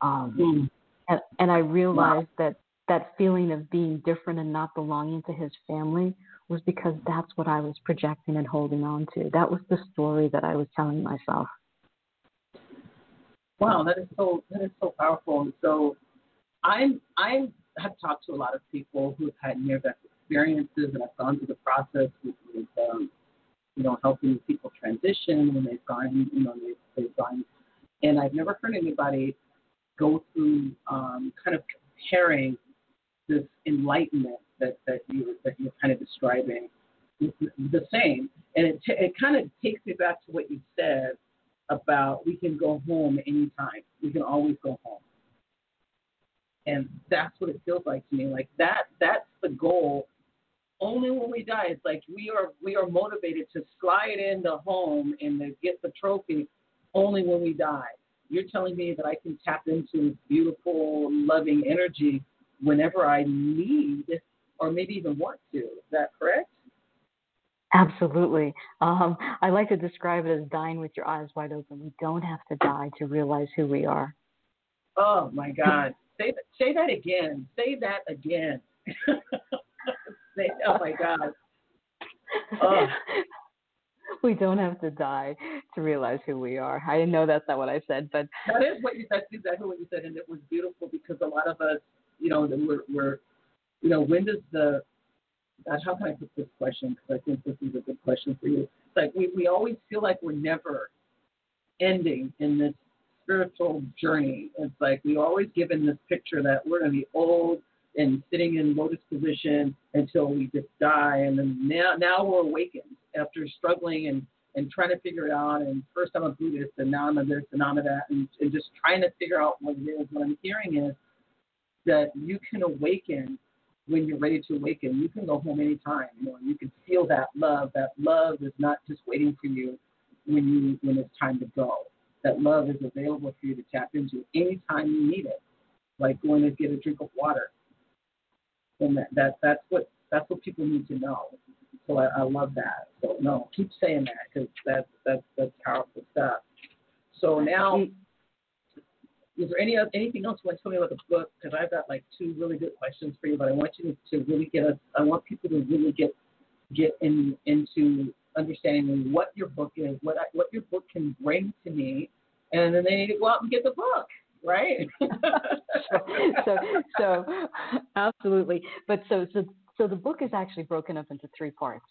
Um, mm. and, and, I realized wow. that that feeling of being different and not belonging to his family was because that's what I was projecting and holding on to. That was the story that I was telling myself. Wow, that is so that is so powerful. And so I'm I have talked to a lot of people who've had near death experiences and I've gone through the process with, with um, you know, helping people transition when they've gone, you know, they've, they've gone, and I've never heard anybody go through um, kind of comparing this enlightenment that, that you that you're kind of describing the same, and it t- it kind of takes me back to what you said about we can go home anytime. We can always go home and that's what it feels like to me. Like that that's the goal only when we die. It's like we are we are motivated to slide into home and to get the trophy only when we die. You're telling me that I can tap into beautiful, loving energy whenever I need or maybe even want to. Is that correct? Absolutely. Um, I like to describe it as dying with your eyes wide open. We don't have to die to realize who we are. Oh my God. say that, say that again. Say that again. Say, oh my God. Oh. we don't have to die to realize who we are. I know that's not what I said, but that is what you. That's exactly what you said, and it was beautiful because a lot of us, you know, we're, we're you know, when does the God, how can I put this question? Because I think this is a good question for you. It's like we, we always feel like we're never ending in this spiritual journey. It's like we always given this picture that we're going to be old and sitting in lotus position until we just die. And then now, now we're awakened after struggling and, and trying to figure it out. And first I'm a Buddhist, and now I'm a this, and now I'm a that, and, and just trying to figure out what it is. What I'm hearing is that you can awaken when you're ready to awaken. You can go home anytime. You know, you can feel that love. That love is not just waiting for you when you when it's time to go. That love is available for you to tap into anytime you need it, like going to get a drink of water and that, that that's what that's what people need to know. So I, I love that. So no, keep saying that because that's that's that's powerful stuff. So now, mm. is there any anything else you want to tell me about the book? Because I've got like two really good questions for you, but I want you to, really get us. I want people to really get get in into understanding what your book is, what I, what your book can bring to me, and then they need to go out and get the book right? so, so absolutely. But so, so, so the book is actually broken up into three parts.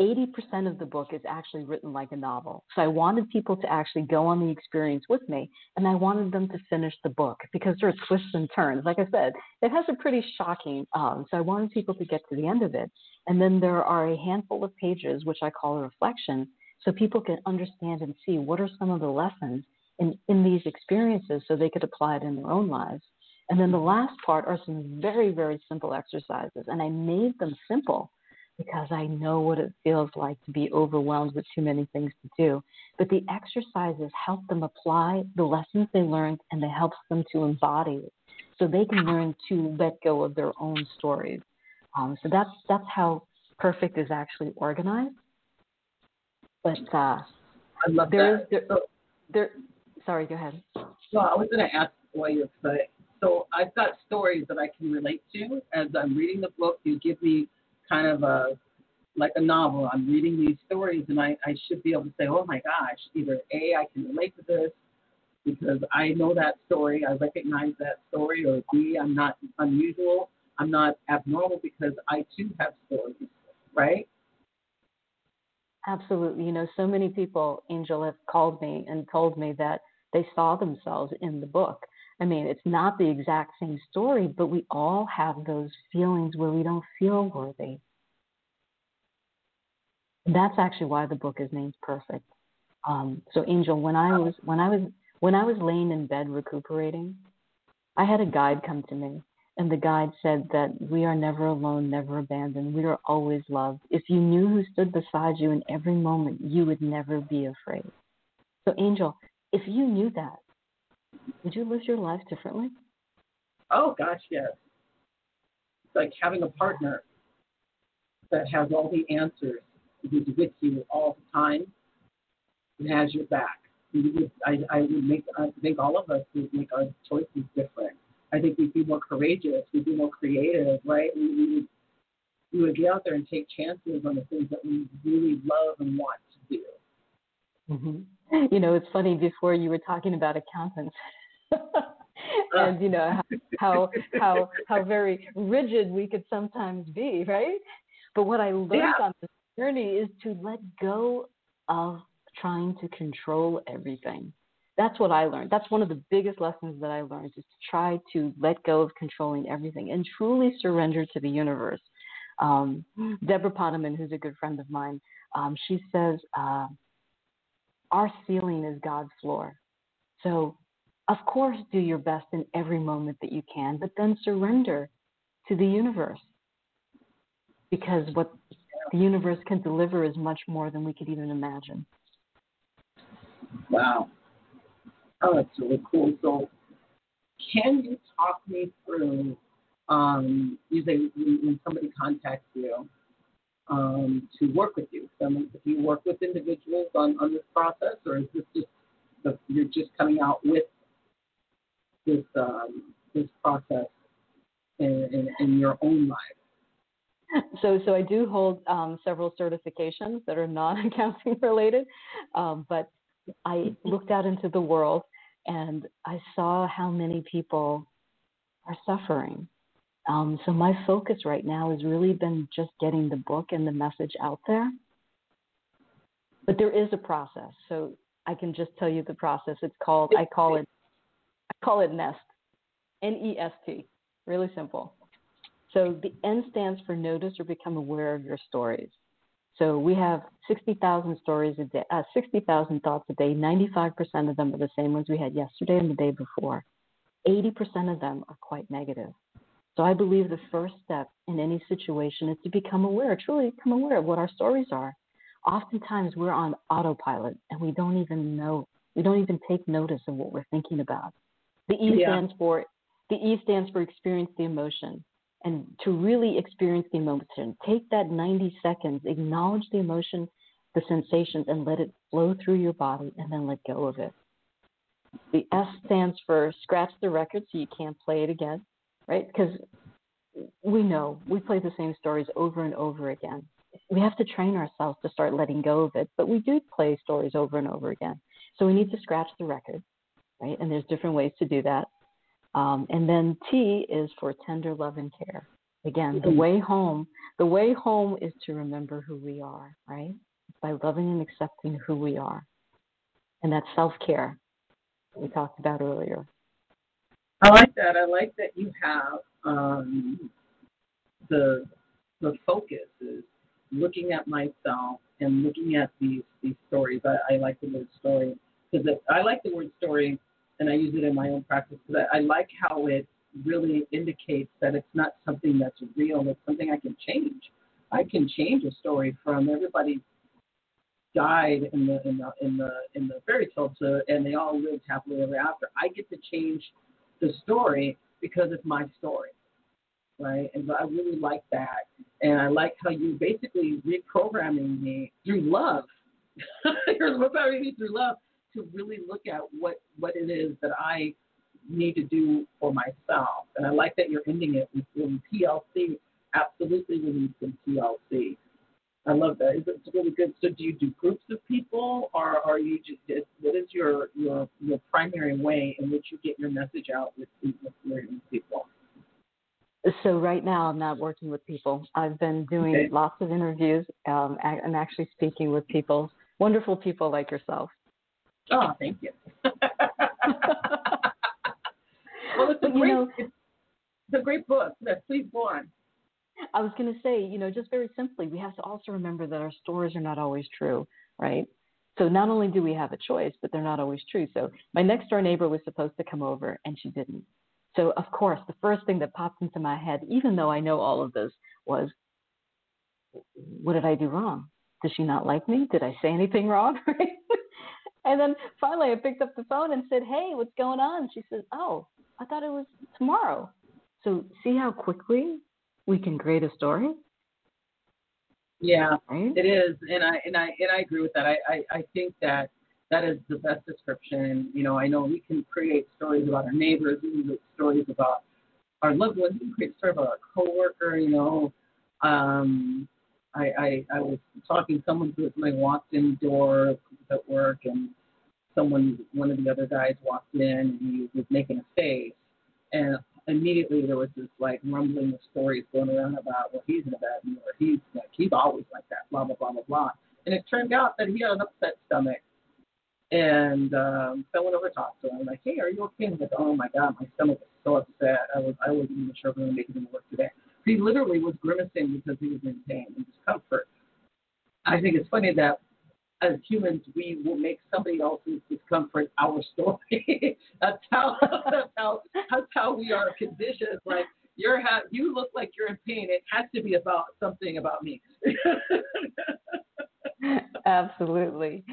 80% of the book is actually written like a novel. So I wanted people to actually go on the experience with me and I wanted them to finish the book because there are twists and turns. Like I said, it has a pretty shocking, um, so I wanted people to get to the end of it. And then there are a handful of pages, which I call a reflection, so people can understand and see what are some of the lessons in, in these experiences so they could apply it in their own lives. And then the last part are some very, very simple exercises. And I made them simple because I know what it feels like to be overwhelmed with too many things to do. But the exercises help them apply the lessons they learned and it helps them to embody it so they can learn to let go of their own stories. Um, so that's that's how perfect is actually organized. But uh, I love there that. Is, there, there, Sorry, go ahead. Well, I was going to ask why you're so I've got stories that I can relate to as I'm reading the book. You give me kind of a like a novel. I'm reading these stories, and I, I should be able to say, oh my gosh, either A, I can relate to this because I know that story, I recognize that story, or B, I'm not unusual, I'm not abnormal because I too have stories, right? Absolutely. You know, so many people, Angel, have called me and told me that they saw themselves in the book. I mean, it's not the exact same story, but we all have those feelings where we don't feel worthy. That's actually why the book is named Perfect. Um, so, Angel, when I was when I was when I was laying in bed recuperating, I had a guide come to me, and the guide said that we are never alone, never abandoned. We are always loved. If you knew who stood beside you in every moment, you would never be afraid. So, Angel, if you knew that, would you live your life differently? Oh gosh, yes. It's like having a partner that has all the answers, who's with you all the time, and has your back. I, I would make. I think all of us would make our choices different. I think we'd be more courageous. We'd be more creative, right? We, we would we would get out there and take chances on the things that we really love and want to do. Mm-hmm you know, it's funny before you were talking about accountants. and you know how how how very rigid we could sometimes be, right? But what I learned yeah. on this journey is to let go of trying to control everything. That's what I learned. That's one of the biggest lessons that I learned is to try to let go of controlling everything and truly surrender to the universe. Um, Debra Poneman, who's a good friend of mine, um, she says, uh, our ceiling is God's floor. So, of course, do your best in every moment that you can, but then surrender to the universe. Because what the universe can deliver is much more than we could even imagine. Wow. Oh, that's really cool. So, can you talk me through, um, say when somebody contacts you, um, to work with you? So, do you work with individuals on, on this process, or is this just the, you're just coming out with this um, this process in, in, in, your own life? So, so I do hold um, several certifications that are non-accounting related, um, but I looked out into the world and I saw how many people are suffering um, so my focus right now has really been just getting the book and the message out there. But there is a process, so I can just tell you the process. It's called I call it I call it NEST, N E S T, really simple. So the N stands for notice or become aware of your stories. So we have 60,000 stories a day, uh, 60,000 thoughts a day. 95% of them are the same ones we had yesterday and the day before. 80% of them are quite negative. So I believe the first step in any situation is to become aware, truly become aware of what our stories are. Oftentimes we're on autopilot and we don't even know, we don't even take notice of what we're thinking about. The E yeah. stands for the E stands for experience the emotion. And to really experience the emotion, take that 90 seconds, acknowledge the emotion, the sensations, and let it flow through your body and then let go of it. The S stands for scratch the record so you can't play it again right? Because we know we play the same stories over and over again. We have to train ourselves to start letting go of it, but we do play stories over and over again. So we need to scratch the record, right? And there's different ways to do that. Um, and then T is for tender love and care. Again, the way home, the way home is to remember who we are, right? By loving and accepting who we are. And that's self care we talked about earlier. I like that. I like that you have um, the the focus is looking at myself and looking at these these stories. I, I like the word story because I like the word story, and I use it in my own practice because I, I like how it really indicates that it's not something that's real. It's something I can change. I can change a story from everybody died in the in the in the in the fairy tale to and they all lived happily ever after. I get to change the story because it's my story, right? And so I really like that, and I like how you basically reprogramming me through love. You're reprogramming me through love to really look at what what it is that I need to do for myself? And I like that you're ending it with really TLC. Absolutely, we need some TLC. I love that. It's really good. So, do you do groups of people, or are you just what is your your your primary way in which you get your message out with, with your people? So right now, I'm not working with people. I've been doing okay. lots of interviews. Um, I'm actually speaking with people, wonderful people like yourself. Oh, thank you. well, it's a great, you know, it's a great book. Please go on. I was going to say, you know, just very simply, we have to also remember that our stories are not always true, right? So not only do we have a choice, but they're not always true. So my next door neighbor was supposed to come over and she didn't. So of course, the first thing that popped into my head, even though I know all of this, was, what did I do wrong? Does she not like me? Did I say anything wrong? and then finally, I picked up the phone and said, "Hey, what's going on?" She said, "Oh, I thought it was tomorrow." So see how quickly we can create a story. Yeah, right? it is, and I and I and I agree with that. I, I I think that that is the best description. You know, I know we can create stories about our neighbors, we can create stories about our loved ones, we can create stories about our coworker. You know, um, I, I I was talking to someone who somebody walked in the door at work, and someone one of the other guys walked in, and he was making a face, and immediately there was this like rumbling of stories going around about well he's in a bad mood he's like he's always like that blah blah blah blah blah. And it turned out that he had an upset stomach and um so I went over to talk to him like hey are you okay? He's like oh my god my stomach is so upset. I was I wasn't even sure if I'm gonna make it into work today. He literally was grimacing because he was in pain and discomfort. I think it's funny that as humans, we will make somebody else's discomfort our story. that's how that's how that's how we are conditioned. Like you're ha- you look like you're in pain. It has to be about something about me. Absolutely,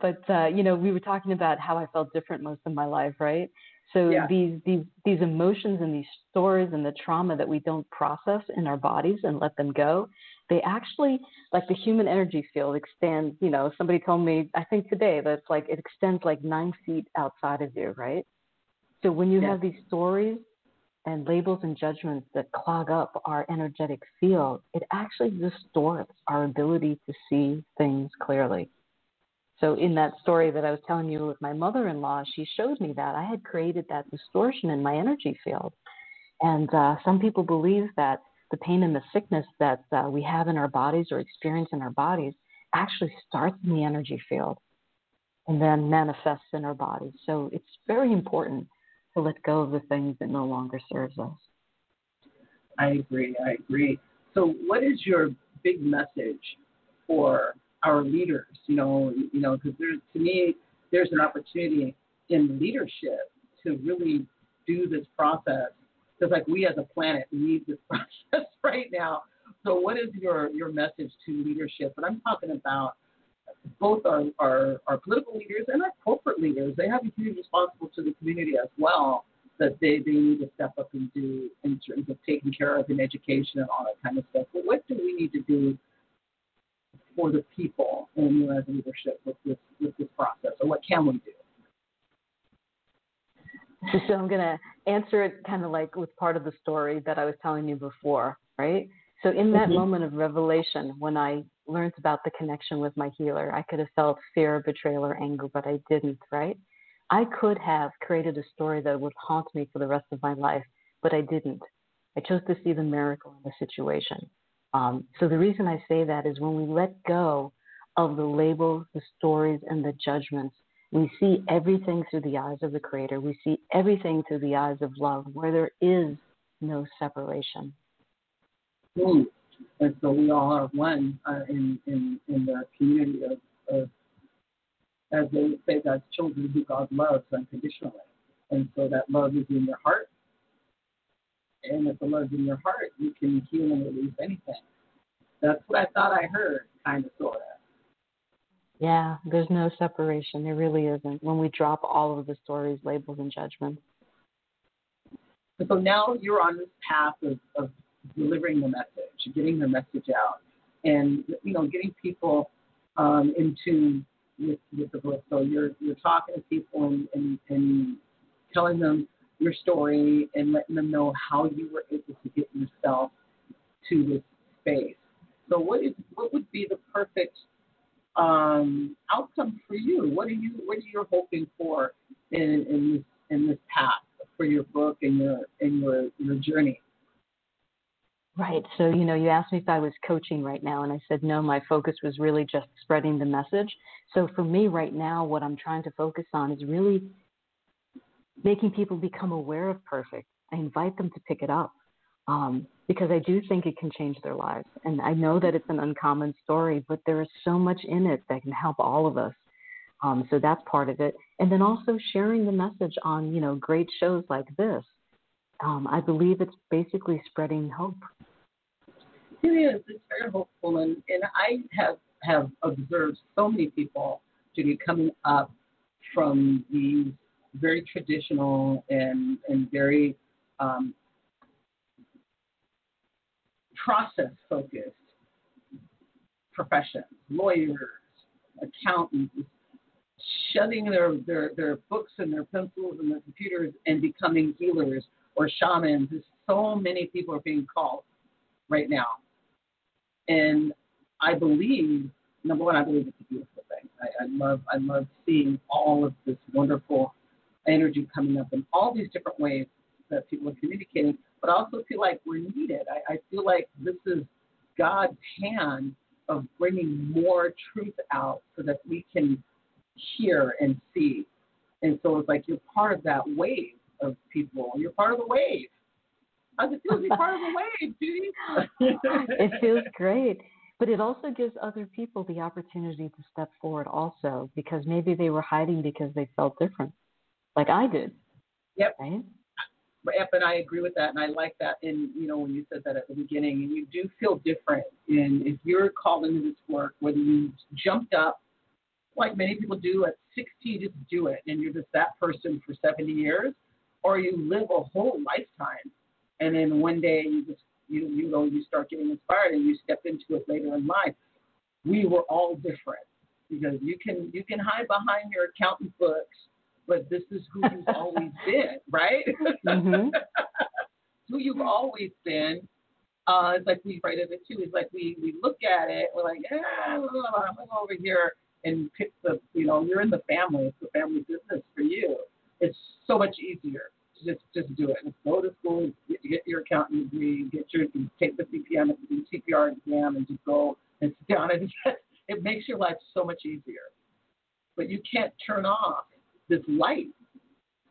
but uh, you know, we were talking about how I felt different most of my life, right? So yeah. these these these emotions and these stories and the trauma that we don't process in our bodies and let them go, they actually like the human energy field extends. You know, somebody told me I think today that it's like it extends like nine feet outside of you, right? So when you yeah. have these stories and labels and judgments that clog up our energetic field, it actually distorts our ability to see things clearly. So in that story that I was telling you with my mother-in-law, she showed me that I had created that distortion in my energy field. And uh, some people believe that the pain and the sickness that uh, we have in our bodies or experience in our bodies actually starts in the energy field and then manifests in our bodies. So it's very important to let go of the things that no longer serves us. I agree. I agree. So, what is your big message for our leaders? You know, you know, because there's to me, there's an opportunity in leadership to really do this process because like we as a planet need this process right now. So what is your your message to leadership? And I'm talking about both our, our, our political leaders and our corporate leaders. They have a huge responsibility to the community as well that they, they need to step up and do in terms of taking care of in education and all that kind of stuff. But what do we need to do for the people in U.S. leadership with this with this process, or what can we do? So I'm going to answer it kind of like with part of the story that I was telling you before, right? So in that mm-hmm. moment of revelation, when I learned about the connection with my healer, I could have felt fear, betrayal, or anger, but I didn't, right? I could have created a story that would haunt me for the rest of my life, but I didn't. I chose to see the miracle in the situation. Um, so the reason I say that is when we let go of the labels, the stories, and the judgments, we see everything through the eyes of the Creator. We see everything through the eyes of love, where there is no separation. Mm. And so we all are one uh, in, in, in the community of, of, as they say, God's children who God loves unconditionally. And so that love is in your heart. And if the love is in your heart, you can heal and release anything. That's what I thought I heard, kind of, sort of. Yeah, there's no separation. There really isn't. When we drop all of the stories, labels, and judgments. So now you're on this path of, of delivering the message, getting the message out, and you know, getting people um, in tune with, with the book. So you're you're talking to people and, and, and telling them your story and letting them know how you were able to get yourself to this space. So, what is what would be the perfect um, outcome for you? What are you what are you hoping for in, in this in this path for your book and your and your your journey? Right. So, you know, you asked me if I was coaching right now, and I said no, my focus was really just spreading the message. So, for me right now, what I'm trying to focus on is really making people become aware of perfect. I invite them to pick it up um, because I do think it can change their lives. And I know that it's an uncommon story, but there is so much in it that can help all of us. Um, so that's part of it. And then also sharing the message on, you know, great shows like this. Um, I believe it's basically spreading hope. It is. It's very hopeful, and, and I have have observed so many people, Judi, coming up from these very traditional and and very um, process focused professions, lawyers, accountants, shutting their, their, their books and their pencils and their computers and becoming healers or shamans. So many people are being called right now. And I believe, number one, I believe it's a beautiful thing. I, I love I love seeing all of this wonderful energy coming up in all these different ways that people are communicating, but I also feel like we're needed. I, I feel like this is God's hand of bringing more truth out so that we can hear and see. And so it's like you're part of that wave of people. You're part of the wave. How's it feel to be part of the wave, Judi? it feels great. But it also gives other people the opportunity to step forward also because maybe they were hiding because they felt different like I did. Yep. Right? And I agree with that, and I like that. And you know, when you said that at the beginning, and you do feel different. And if you're called into this work, whether you jumped up, like many people do at 60, just do it, and you're just that person for 70 years, or you live a whole lifetime, and then one day you just you you know you start getting inspired and you step into it later in life. We were all different because you can you can hide behind your accountant books but this is who you've always been, right? Mm-hmm. who you've always been. Uh, it's like we write it too. It's like we we look at it, we're like, yeah, I'm gonna go over here and pick the, you know, you're in the family. It's the family business for you. It's so much easier to just just do it. Just go to school, get, get your accounting degree, get your take the CPM, the CPR exam, and just go and sit down and it makes your life so much easier. But you can't turn off this light.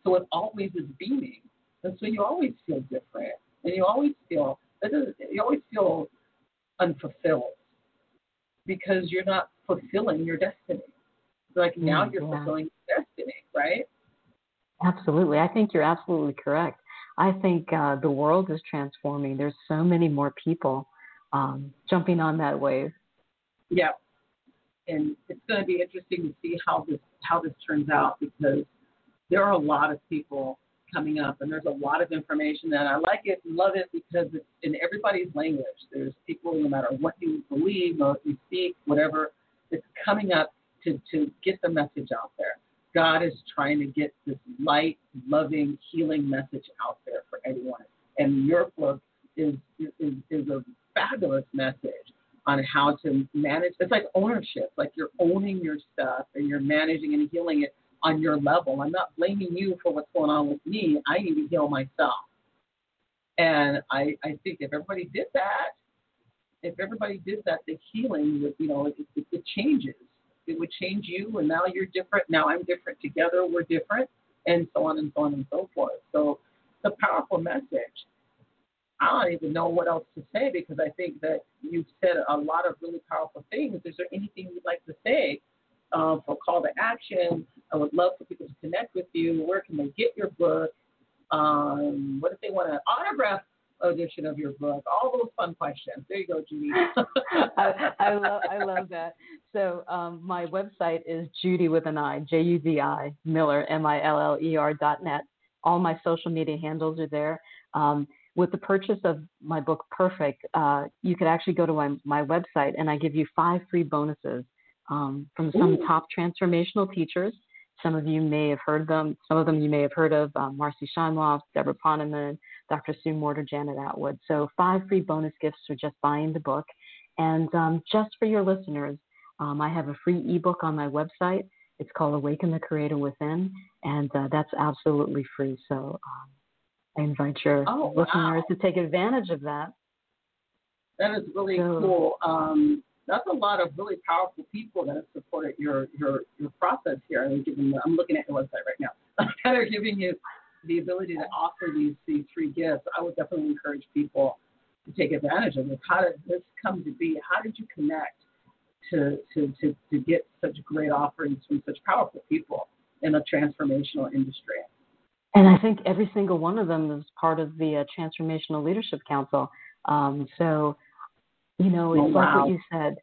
So it always is beaming. And so you always feel different. And you always feel you always feel unfulfilled because you're not fulfilling your destiny. Like now Mm, you're yeah. fulfilling your destiny, right? Absolutely. I think you're absolutely correct. I think uh, the world is transforming. There's so many more people um, jumping on that wave. Yeah. And it's going to be interesting to see how this how this turns out because there are a lot of people coming up and there's a lot of information and I like it and love it because it's in everybody's language. There's people no matter what you believe or you speak, whatever, it's coming up to, to get the message out there. God is trying to get this light, loving, healing message out there for everyone. And your book is is, is a fabulous message on how to manage. It's like ownership, like you're owning your stuff and you're managing and healing it on your level. I'm not blaming you for what's going on with me. I need to heal myself. And I, I think if everybody did that, if everybody did that, the healing would, you know, it, it, it changes. It would change you, and now you're different. Now I'm different. Together we're different, and so on and so on and so forth. So it's a powerful message. I don't even know what else to say because I think that you've said a lot of really powerful things. Is there anything you'd like to say uh, for call to action? I would love for people to connect with you. Where can they get your book? Um, what if they want an autograph edition of your book? All those fun questions. There you go, Judi. I, I love I love that. So um, my website is Judi with an I, J U D I Miller M I L L E R dot net. All my social media handles are there. Um, with the purchase of my book Perfect, uh, you could actually go to my, my website and I give you five free bonuses um, from some Ooh. top transformational teachers. Some of you may have heard them. Some of them you may have heard of um, Marcy Shimoff, Debra Poneman, Dr. Sue Morter, Janet Attwood. So, five free bonus gifts for just buying the book. And um, just for your listeners, um, I have a free ebook on my website. It's called Awaken the Creator Within, and uh, that's absolutely free. So, um, I invite your oh, listeners wow. to take advantage of that. That is really So- cool. Um, that's a lot of really powerful people that have supported your your your process here. I'm giving. I'm looking at your website right now. that are giving you the ability to offer these these free gifts. I would definitely encourage people to take advantage of this. How did this come to be? How did you connect to to to, to get such great offerings from such powerful people in a transformational industry? And I think every single one of them is part of the uh, Transformational Leadership Council. Um, so, you know, it's Oh, like what you said.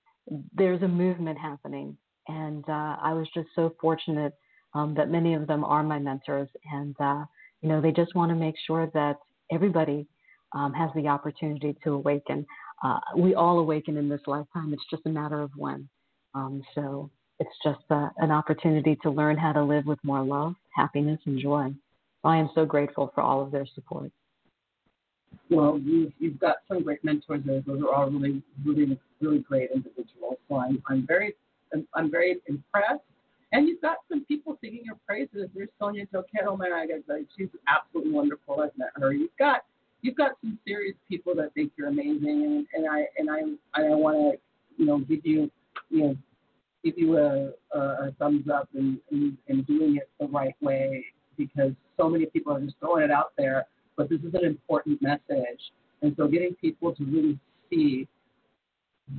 There's a movement happening, and uh, I was just so fortunate um, that many of them are my mentors, and uh, you know, they just want to make sure that everybody um, has the opportunity to awaken. Uh, we all awaken in this lifetime. It's just a matter of when. Um, so it's just uh, an opportunity to learn how to live with more love, happiness, and joy. I am so grateful for all of their support. well, you've, you've got some great mentors there. Those are all really, really, really great individuals. So I'm, I'm very, I'm, very impressed. And you've got some people singing your praises. There's Sonia Choquette, man. I she's absolutely wonderful. I've met her. You've got, you've got some serious people that think you're amazing, and, and I, and I, I want to, you know, give you, you know, give you a, a, a thumbs up and, in, in doing it the right way because so many people are just throwing it out there but this is an important message. And so getting people to really see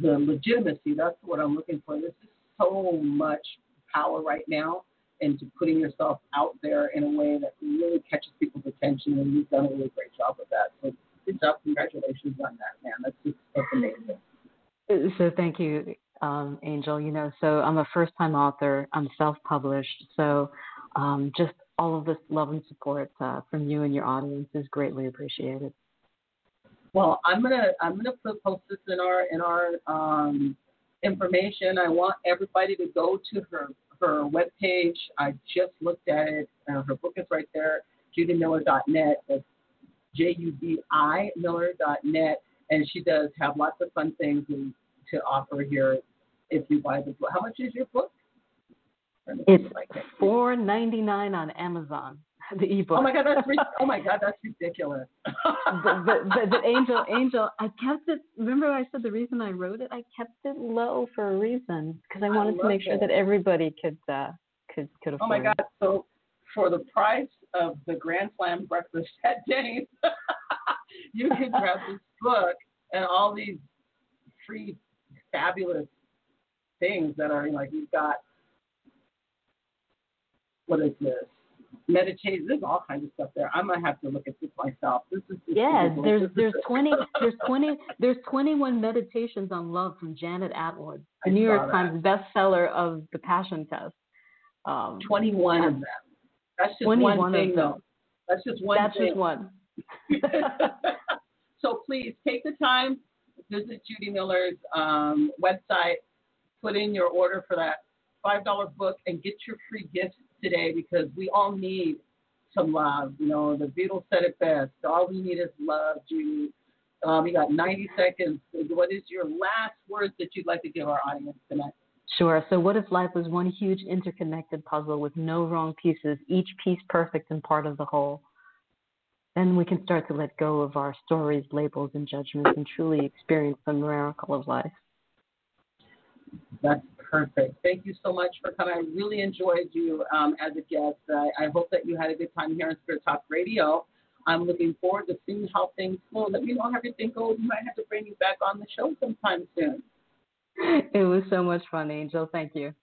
the legitimacy, that's what I'm looking for. This is so much power right now into putting yourself out there in a way that really catches people's attention, and you've done a really great job of that. So good job. Congratulations on that, man. That's just that's amazing. So thank you, um, Angel. You know, so I'm a first-time author. I'm self-published. So um, just all of this love and support uh, from you and your audience is greatly appreciated. Well, I'm gonna I'm gonna put post this in our in our um, information. I want everybody to go to her her webpage. I just looked at it. Uh, her book is right there, judimiller.net. That's J U D I Miller.net, and she does have lots of fun things to offer here if you buy the book. How much is your book? It's like I four ninety nine on Amazon, the ebook. Oh my god, that's oh my god, that's ridiculous. but, but, but, but Angel, Angel, I kept it. Remember, I said the reason I wrote it. I kept it low for a reason because I I wanted to love make sure that everybody could uh, could could afford. Oh my it. God! So for the price of the Grand Slam breakfast at Denny's, you can grab this book and all these free, fabulous things that are like you've got. What is this? Meditation. There's all kinds of stuff there. I'm gonna have to look at this myself. This is Yeah, ridiculous. there's there's twenty there's twenty there's twenty one meditations on love from Janet Attwood, I the New York that. Times bestseller of the Passion Test. Um, 21 of them. That's just one thing, though. That's just one that's thing. just one. so please take the time, visit Judi Miller's um, website, put in your order for that five dollar book, and get your free gift today because we all need some love. You know, the Beatles said it best. All we need is love, Judi. Um, you got 90 seconds. What is your last words that you'd like to give our audience tonight? Sure. So, what if life was one huge interconnected puzzle with no wrong pieces, each piece perfect and part of the whole? Then we can start to let go of our stories, labels, and judgments and truly experience the miracle of life. That's perfect. Thank you so much for coming. I really enjoyed you um, as a guest. I, I hope that you had a good time here on Spirit Talk Radio. I'm looking forward to seeing how things flow. Let me know how everything goes. We might have to bring you back on the show sometime soon. It was so much fun, Angel. Thank you.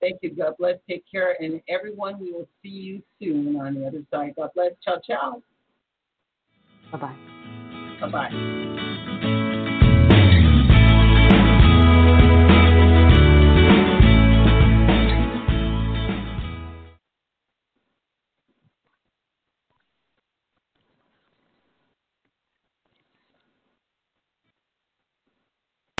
Thank you. God bless. Take care. And everyone, we will see you soon on the other side. God bless. Ciao, ciao. Bye bye. Bye bye.